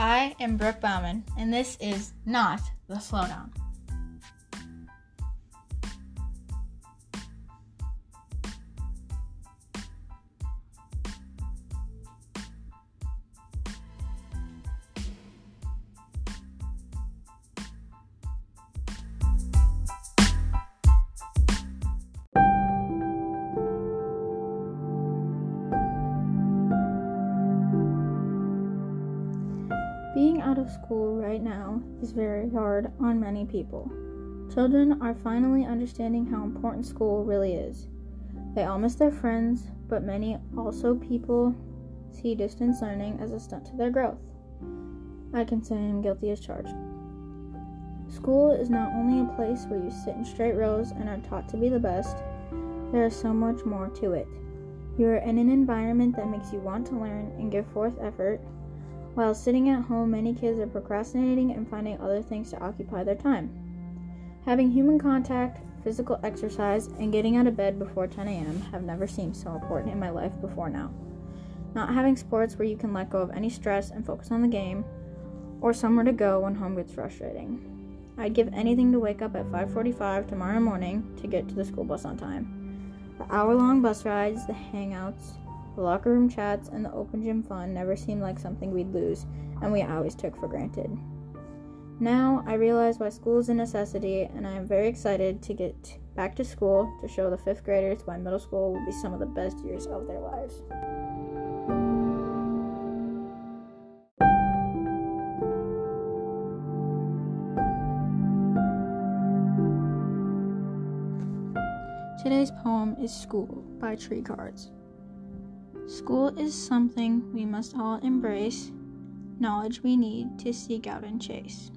I am Brooke Bauman, and this is not the slowdown. Being out of school right now is very hard on many people. Children are finally understanding how important school really is. They all miss their friends, but many also people see distance learning as a stunt to their growth. I can say I'm guilty as charged. School is not only a place where you sit in straight rows and are taught to be the best, there is so much more to it. You are in an environment that makes you want to learn and give forth effort while sitting at home, many kids are procrastinating and finding other things to occupy their time. Having human contact, physical exercise, and getting out of bed before 10 a.m. have never seemed so important in my life before now. Not having sports where you can let go of any stress and focus on the game, or somewhere to go when home gets frustrating. I'd give anything to wake up at 5:45 tomorrow morning to get to the school bus on time. The hour-long bus rides, the hangouts, the locker room chats and the open gym fun never seemed like something we'd lose, and we always took for granted. Now I realize why school is a necessity, and I am very excited to get back to school to show the fifth graders why middle school will be some of the best years of their lives. Today's poem is School by Tree Cards. School is something we must all embrace, knowledge we need to seek out and chase.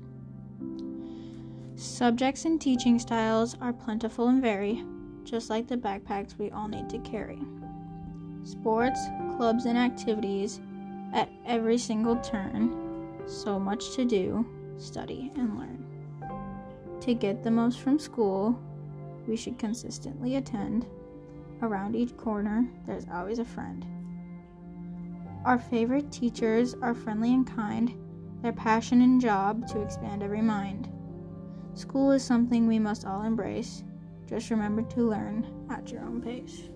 Subjects and teaching styles are plentiful and vary, just like the backpacks we all need to carry. Sports, clubs, and activities at every single turn, so much to do, study, and learn. To get the most from school, we should consistently attend. Around each corner, there's always a friend. Our favorite teachers are friendly and kind, their passion and job to expand every mind. School is something we must all embrace. Just remember to learn at your own pace.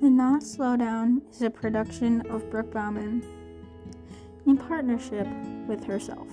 The Not Slow Down is a production of Brooke Bauman in partnership with herself.